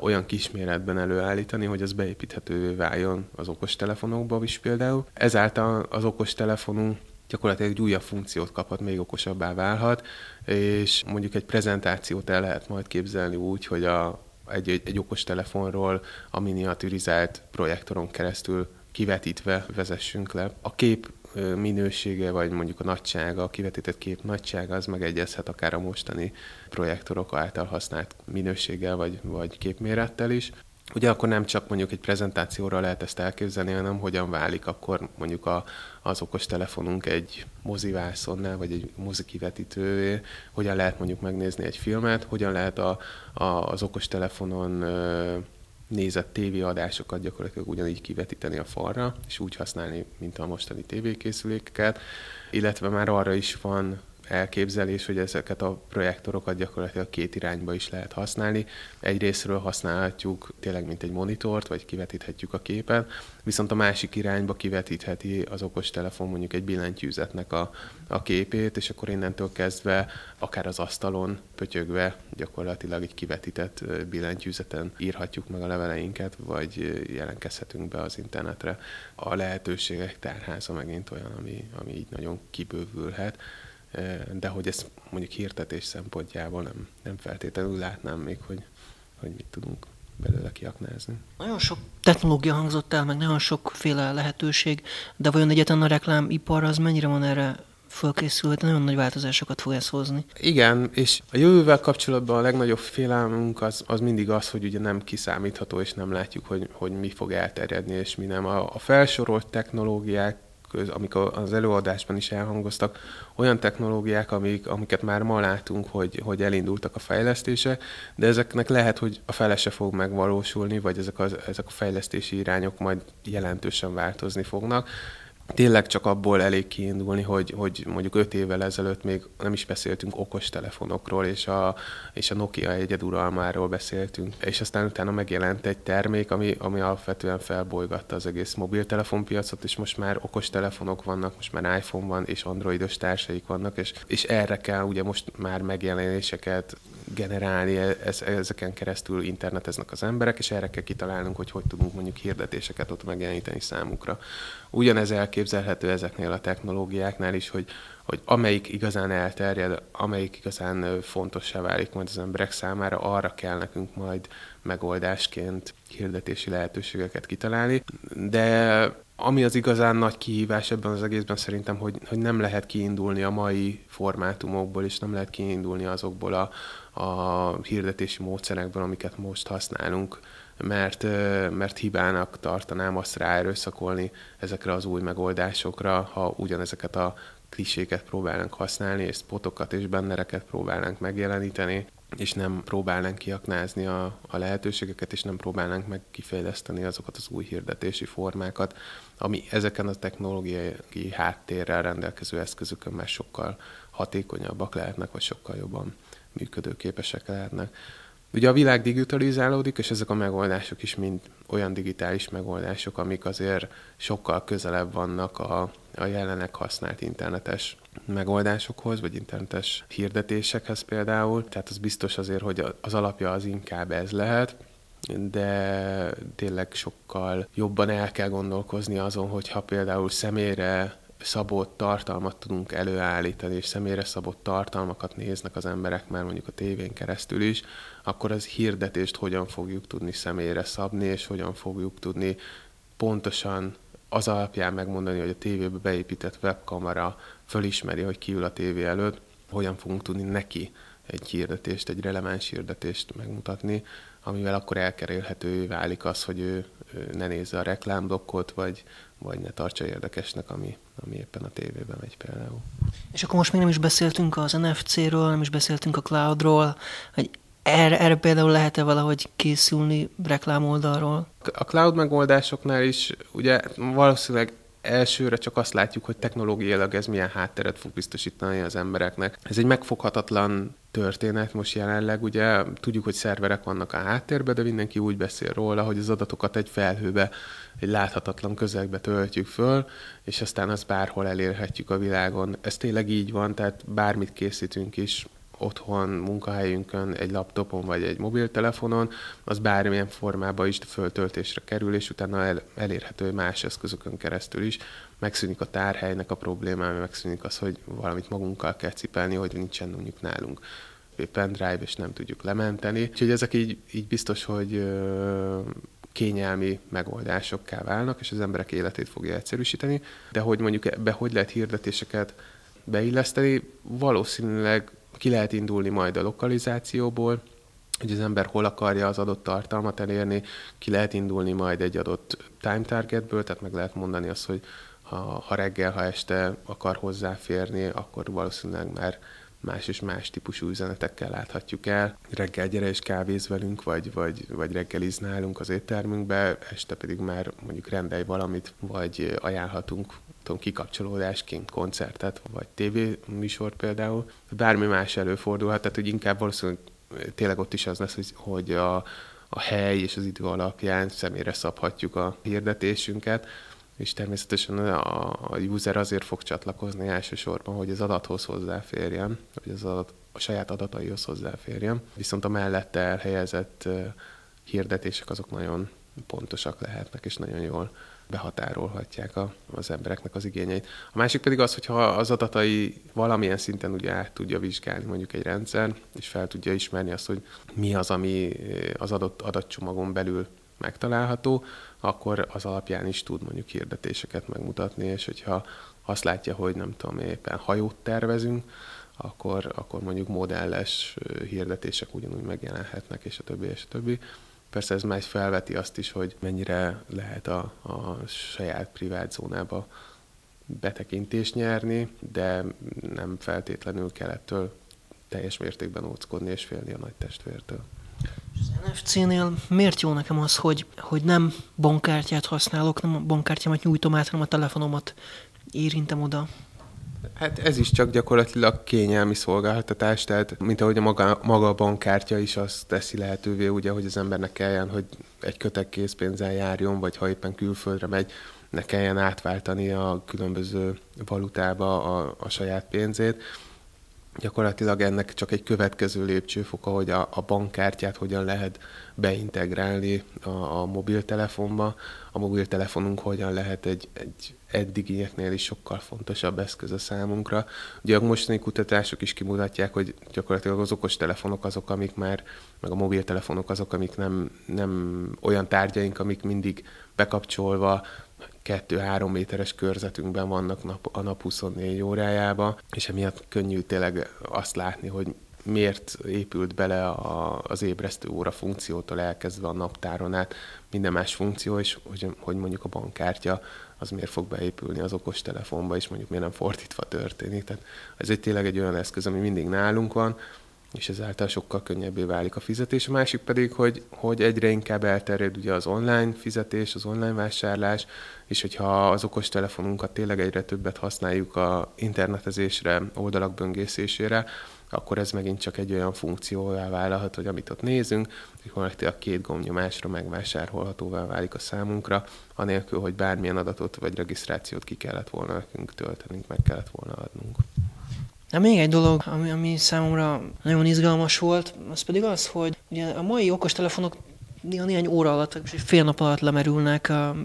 olyan kisméretben előállítani, hogy az beépíthető váljon az okostelefonokba is például. Ezáltal az okostelefonunk gyakorlatilag egy újabb funkciót kaphat, még okosabbá válhat, és mondjuk egy prezentációt el lehet majd képzelni úgy, hogy a, egy, egy, egy okostelefonról a miniaturizált projektoron keresztül kivetítve vezessünk le. A kép minősége, vagy mondjuk a nagysága, a kivetített kép nagysága, az megegyezhet akár a mostani projektorok által használt minőséggel, vagy, vagy képmérettel is. Ugye akkor nem csak mondjuk egy prezentációra lehet ezt elképzelni, hanem hogyan válik akkor mondjuk a, az okos telefonunk egy mozivászonnál, vagy egy mozikivetítővé, hogyan lehet mondjuk megnézni egy filmet, hogyan lehet a, a, az okos telefonon nézett tévéadásokat gyakorlatilag ugyanígy kivetíteni a falra, és úgy használni, mint a mostani tévékészülékeket, illetve már arra is van elképzelés, hogy ezeket a projektorokat gyakorlatilag két irányba is lehet használni. Egyrésztről használhatjuk tényleg, mint egy monitort, vagy kivetíthetjük a képet, viszont a másik irányba kivetítheti az okostelefon mondjuk egy billentyűzetnek a, a képét, és akkor innentől kezdve akár az asztalon pötyögve gyakorlatilag egy kivetített billentyűzeten írhatjuk meg a leveleinket, vagy jelentkezhetünk be az internetre. A lehetőségek tárháza megint olyan, ami, ami így nagyon kibővülhet de hogy ezt mondjuk hirtetés szempontjából nem, nem feltétlenül látnám még, hogy, hogy mit tudunk belőle kiaknázni. Nagyon sok technológia hangzott el, meg nagyon sokféle lehetőség, de vajon egyetlen a reklámipar az mennyire van erre fölkészülve, nagyon nagy változásokat fog ez hozni. Igen, és a jövővel kapcsolatban a legnagyobb félelmünk az, az mindig az, hogy ugye nem kiszámítható, és nem látjuk, hogy, hogy mi fog elterjedni, és mi nem. A, a felsorolt technológiák köz, amik az előadásban is elhangoztak, olyan technológiák, amik, amiket már ma látunk, hogy, hogy elindultak a fejlesztése, de ezeknek lehet, hogy a fele fog megvalósulni, vagy ezek, az, ezek a fejlesztési irányok majd jelentősen változni fognak tényleg csak abból elég kiindulni, hogy, hogy mondjuk öt évvel ezelőtt még nem is beszéltünk okostelefonokról, és a, és a Nokia egyeduralmáról beszéltünk, és aztán utána megjelent egy termék, ami, ami alapvetően felbolygatta az egész mobiltelefonpiacot, és most már okostelefonok vannak, most már iPhone van, és androidos társaik vannak, és, és erre kell ugye most már megjelenéseket generálni, ez, ezeken keresztül interneteznek az emberek, és erre kell kitalálnunk, hogy hogy tudunk mondjuk hirdetéseket ott megjeleníteni számukra. Ugyanez elképzelhető ezeknél a technológiáknál is, hogy, hogy amelyik igazán elterjed, amelyik igazán fontossá válik majd az emberek számára, arra kell nekünk majd megoldásként hirdetési lehetőségeket kitalálni. De ami az igazán nagy kihívás ebben az egészben szerintem, hogy, hogy nem lehet kiindulni a mai formátumokból, és nem lehet kiindulni azokból a, a hirdetési módszerekből, amiket most használunk mert, mert hibának tartanám azt ráerőszakolni ezekre az új megoldásokra, ha ugyanezeket a kliséket próbálnánk használni, és spotokat és bennereket próbálnánk megjeleníteni, és nem próbálnánk kiaknázni a, a lehetőségeket, és nem próbálnánk meg kifejleszteni azokat az új hirdetési formákat, ami ezeken a technológiai háttérrel rendelkező eszközökön már sokkal hatékonyabbak lehetnek, vagy sokkal jobban működőképesek lehetnek. Ugye a világ digitalizálódik, és ezek a megoldások is mind olyan digitális megoldások, amik azért sokkal közelebb vannak a, a jelenleg használt internetes megoldásokhoz, vagy internetes hirdetésekhez például. Tehát az biztos azért, hogy az alapja az inkább ez lehet, de tényleg sokkal jobban el kell gondolkozni azon, hogyha például személyre szabott tartalmat tudunk előállítani, és személyre szabott tartalmakat néznek az emberek már mondjuk a tévén keresztül is, akkor az hirdetést hogyan fogjuk tudni személyre szabni, és hogyan fogjuk tudni pontosan az alapján megmondani, hogy a tévébe beépített webkamera fölismeri, hogy kiül a tévé előtt, hogyan fogunk tudni neki egy hirdetést, egy releváns hirdetést megmutatni, amivel akkor elkerülhető válik az, hogy ő, ő ne nézze a reklámblokkot, vagy, vagy ne tartsa érdekesnek, ami, ami éppen a tévében megy például. És akkor most még nem is beszéltünk az NFC-ről, nem is beszéltünk a cloudról, hogy erre, erre például lehet-e valahogy készülni reklámoldalról? A cloud megoldásoknál is ugye valószínűleg elsőre csak azt látjuk, hogy technológiailag ez milyen hátteret fog biztosítani az embereknek. Ez egy megfoghatatlan történet most jelenleg, ugye tudjuk, hogy szerverek vannak a háttérben, de mindenki úgy beszél róla, hogy az adatokat egy felhőbe, egy láthatatlan közegbe töltjük föl, és aztán azt bárhol elérhetjük a világon. Ez tényleg így van, tehát bármit készítünk is, otthon, munkahelyünkön, egy laptopon vagy egy mobiltelefonon, az bármilyen formában is föltöltésre kerül, és utána el, elérhető más eszközökön keresztül is. Megszűnik a tárhelynek a problémája, megszűnik az, hogy valamit magunkkal kell cipelni, hogy nincsen mondjuk nálunk pendrive, és nem tudjuk lementeni. Úgyhogy ezek így, így biztos, hogy kényelmi megoldásokká válnak, és az emberek életét fogja egyszerűsíteni. De hogy mondjuk ebbe hogy lehet hirdetéseket beilleszteni, valószínűleg ki lehet indulni majd a lokalizációból, hogy az ember hol akarja az adott tartalmat elérni, ki lehet indulni majd egy adott time targetből, tehát meg lehet mondani azt, hogy ha, ha reggel, ha este akar hozzáférni, akkor valószínűleg már más és más típusú üzenetekkel láthatjuk el. Reggel gyere és kávéz velünk, vagy, vagy, vagy reggeliz nálunk az éttermünkbe, este pedig már mondjuk rendelj valamit, vagy ajánlhatunk tudom, kikapcsolódásként koncertet, vagy tévéműsor például. Bármi más előfordulhat, tehát hogy inkább valószínűleg tényleg ott is az lesz, hogy, hogy a, a hely és az idő alapján személyre szabhatjuk a hirdetésünket, és természetesen a, a user azért fog csatlakozni elsősorban, hogy az adathoz hozzáférjen, hogy az adat, a saját adataihoz hozzáférjen. Viszont a mellette elhelyezett hirdetések azok nagyon pontosak lehetnek, és nagyon jól behatárolhatják a, az embereknek az igényeit. A másik pedig az, hogyha az adatai valamilyen szinten ugye át tudja vizsgálni mondjuk egy rendszer, és fel tudja ismerni azt, hogy mi az, ami az adott adatcsomagon belül megtalálható, akkor az alapján is tud mondjuk hirdetéseket megmutatni, és hogyha azt látja, hogy nem tudom, éppen hajót tervezünk, akkor, akkor mondjuk modelles hirdetések ugyanúgy megjelenhetnek, és a többi, és a többi. Persze ez már felveti azt is, hogy mennyire lehet a, a saját privát zónába betekintést nyerni, de nem feltétlenül kell ettől teljes mértékben óckodni és félni a nagy testvértől. Az NFC-nél miért jó nekem az, hogy, hogy nem bankkártyát használok, nem a bankkártyámat nyújtom át, hanem a telefonomat érintem oda? Hát ez is csak gyakorlatilag kényelmi szolgáltatás, tehát mint ahogy a maga, maga a bankkártya is azt teszi lehetővé, ugye, hogy az embernek kelljen, hogy egy kötek készpénzzel járjon, vagy ha éppen külföldre megy, ne kelljen átváltani a különböző valutába a, a saját pénzét. Gyakorlatilag ennek csak egy következő lépcsőfoka, hogy a, a bankkártyát hogyan lehet beintegrálni a, a mobiltelefonba, a mobiltelefonunk hogyan lehet egy, egy eddigieknél is sokkal fontosabb eszköz a számunkra. Ugye a mostani kutatások is kimutatják, hogy gyakorlatilag az okos telefonok azok, amik már, meg a mobiltelefonok azok, amik nem, nem olyan tárgyaink, amik mindig bekapcsolva kettő-három méteres körzetünkben vannak nap, a nap 24 órájába, és emiatt könnyű tényleg azt látni, hogy miért épült bele a, az ébresztő óra funkciótól elkezdve a naptáron át minden más funkció, és hogy, hogy mondjuk a bankkártya az miért fog beépülni az okos telefonba, és mondjuk miért nem fordítva történik. Tehát ez egy tényleg egy olyan eszköz, ami mindig nálunk van, és ezáltal sokkal könnyebbé válik a fizetés. A másik pedig, hogy, hogy egyre inkább elterjed ugye az online fizetés, az online vásárlás, és hogyha az okos telefonunkat tényleg egyre többet használjuk a internetezésre, oldalak böngészésére, akkor ez megint csak egy olyan funkcióvá válhat, hogy amit ott nézünk, a két gombnyomásra megvásárolhatóvá válik a számunkra, anélkül, hogy bármilyen adatot vagy regisztrációt ki kellett volna nekünk töltenünk, meg kellett volna adnunk. Na még egy dolog, ami, ami számomra nagyon izgalmas volt, az pedig az, hogy ugye a mai okostelefonok néha néhány óra alatt, és fél nap alatt lemerülnek, a,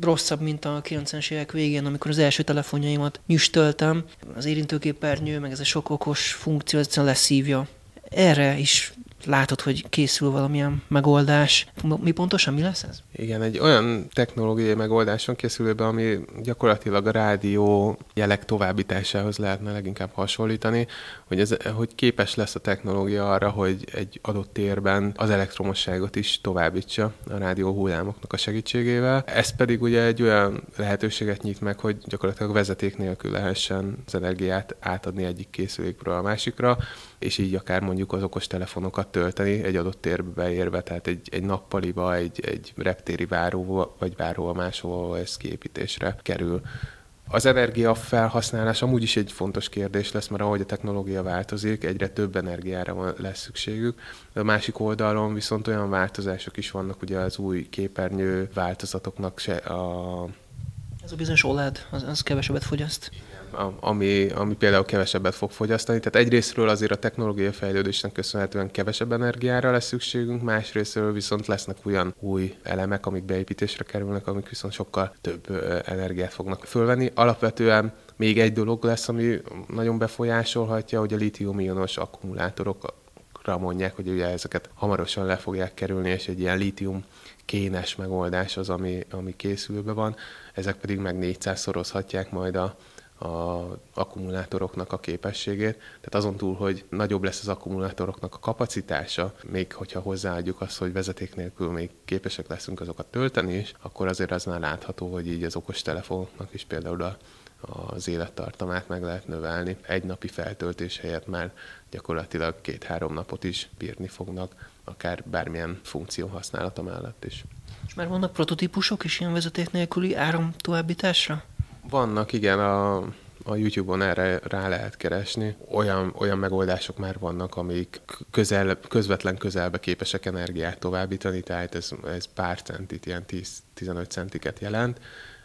rosszabb, mint a 90-es évek végén, amikor az első telefonjaimat nyüstöltem. Az érintőképernyő, meg ez a sok okos funkció, egyszerűen leszívja. Erre is látod, hogy készül valamilyen megoldás. Mi pontosan, mi lesz ez? Igen, egy olyan technológiai megoldáson készül be, ami gyakorlatilag a rádió jelek továbbításához lehetne leginkább hasonlítani, hogy, ez, hogy képes lesz a technológia arra, hogy egy adott térben az elektromosságot is továbbítsa a rádió hullámoknak a segítségével. Ez pedig ugye egy olyan lehetőséget nyit meg, hogy gyakorlatilag vezeték nélkül lehessen az energiát átadni egyik készülékről a másikra, és így akár mondjuk az okos telefonokat tölteni egy adott térbe beérve, tehát egy, egy nappaliba, egy, egy reptéri váróba, vagy bárhol máshol ez kiépítésre kerül. Az energia felhasználás amúgy is egy fontos kérdés lesz, mert ahogy a technológia változik, egyre több energiára lesz szükségük. A másik oldalon viszont olyan változások is vannak, ugye az új képernyő változatoknak se a... Ez a bizonyos OLED, az, az kevesebbet fogyaszt ami, ami például kevesebbet fog fogyasztani. Tehát egyrésztről azért a technológia fejlődésnek köszönhetően kevesebb energiára lesz szükségünk, másrésztről viszont lesznek olyan új elemek, amik beépítésre kerülnek, amik viszont sokkal több energiát fognak fölvenni. Alapvetően még egy dolog lesz, ami nagyon befolyásolhatja, hogy a litium-ionos akkumulátorok mondják, hogy ugye ezeket hamarosan le fogják kerülni, és egy ilyen lítium kénes megoldás az, ami, ami készülve van, ezek pedig meg 400 szorozhatják majd a, a akkumulátoroknak a képességét. Tehát azon túl, hogy nagyobb lesz az akkumulátoroknak a kapacitása, még hogyha hozzáadjuk azt, hogy vezeték nélkül még képesek leszünk azokat tölteni is, akkor azért az már látható, hogy így az okos telefonoknak is például a az élettartamát meg lehet növelni. Egy napi feltöltés helyett már gyakorlatilag két-három napot is bírni fognak, akár bármilyen funkció használata mellett is. És már vannak prototípusok is ilyen vezeték nélküli áram továbbításra? Vannak, igen, a, a YouTube-on erre rá lehet keresni. Olyan, olyan megoldások már vannak, amik közel, közvetlen közelbe képesek energiát továbbítani, tehát ez, ez pár centit, ilyen 10-15 centiket jelent,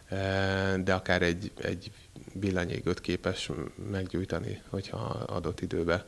e, de akár egy, egy villanyégőt képes meggyújtani, hogyha adott időbe,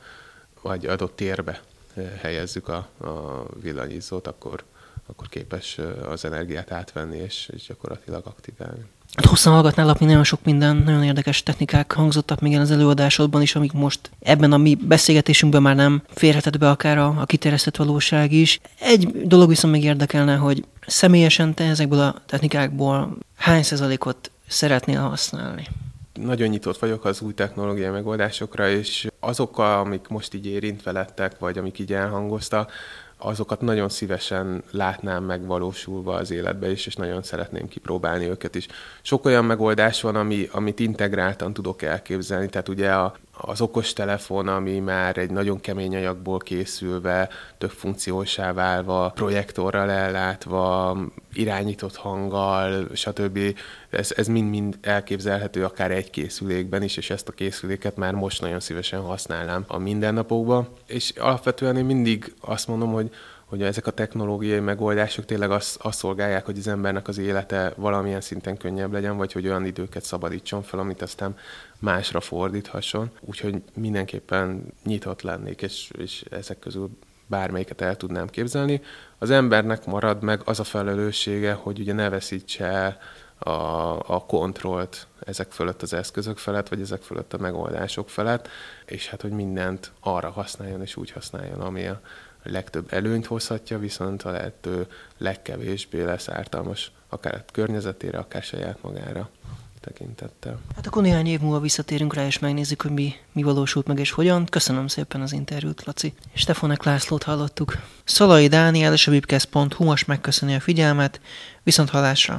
vagy adott térbe e, helyezzük a, a villanyízót, akkor, akkor képes e, az energiát átvenni és, és gyakorlatilag aktiválni. Hát hosszan hallgatnálak, még nagyon sok minden, nagyon érdekes technikák hangzottak még az előadásodban is, amik most ebben a mi beszélgetésünkben már nem férhetett be akár a, a kiterjesztett valóság is. Egy dolog viszont még érdekelne, hogy személyesen te ezekből a technikákból hány százalékot szeretnél használni? Nagyon nyitott vagyok az új technológiai megoldásokra, és azokkal, amik most így érintve lettek, vagy amik így elhangoztak, azokat nagyon szívesen látnám megvalósulva az életbe is, és nagyon szeretném kipróbálni őket is. Sok olyan megoldás van, ami, amit integráltan tudok elképzelni, tehát ugye a, az okos telefon, ami már egy nagyon kemény anyagból készülve, több funkciósá válva, projektorral ellátva, irányított hanggal, stb. Ez, ez mind-mind elképzelhető akár egy készülékben is, és ezt a készüléket már most nagyon szívesen használnám a mindennapokban. És alapvetően én mindig azt mondom, hogy hogy ezek a technológiai megoldások tényleg azt, azt szolgálják, hogy az embernek az élete valamilyen szinten könnyebb legyen, vagy hogy olyan időket szabadítson fel, amit aztán másra fordíthasson. Úgyhogy mindenképpen nyitott lennék, és, és ezek közül bármelyiket el tudnám képzelni. Az embernek marad meg az a felelőssége, hogy ugye ne veszítse el a, a kontrollt ezek fölött az eszközök felett, vagy ezek fölött a megoldások felett, és hát, hogy mindent arra használjon és úgy használjon, ami a, legtöbb előnyt hozhatja, viszont a lehető legkevésbé lesz ártalmas akár a környezetére, akár saját magára tekintettel. Hát akkor néhány év múlva visszatérünk rá, és megnézzük, hogy mi, mi valósult meg és hogyan. Köszönöm szépen az interjút, Laci. Stefanek Lászlót hallottuk. Szalai Dániel és a webcast.hu most megköszöni a figyelmet, viszont halásra!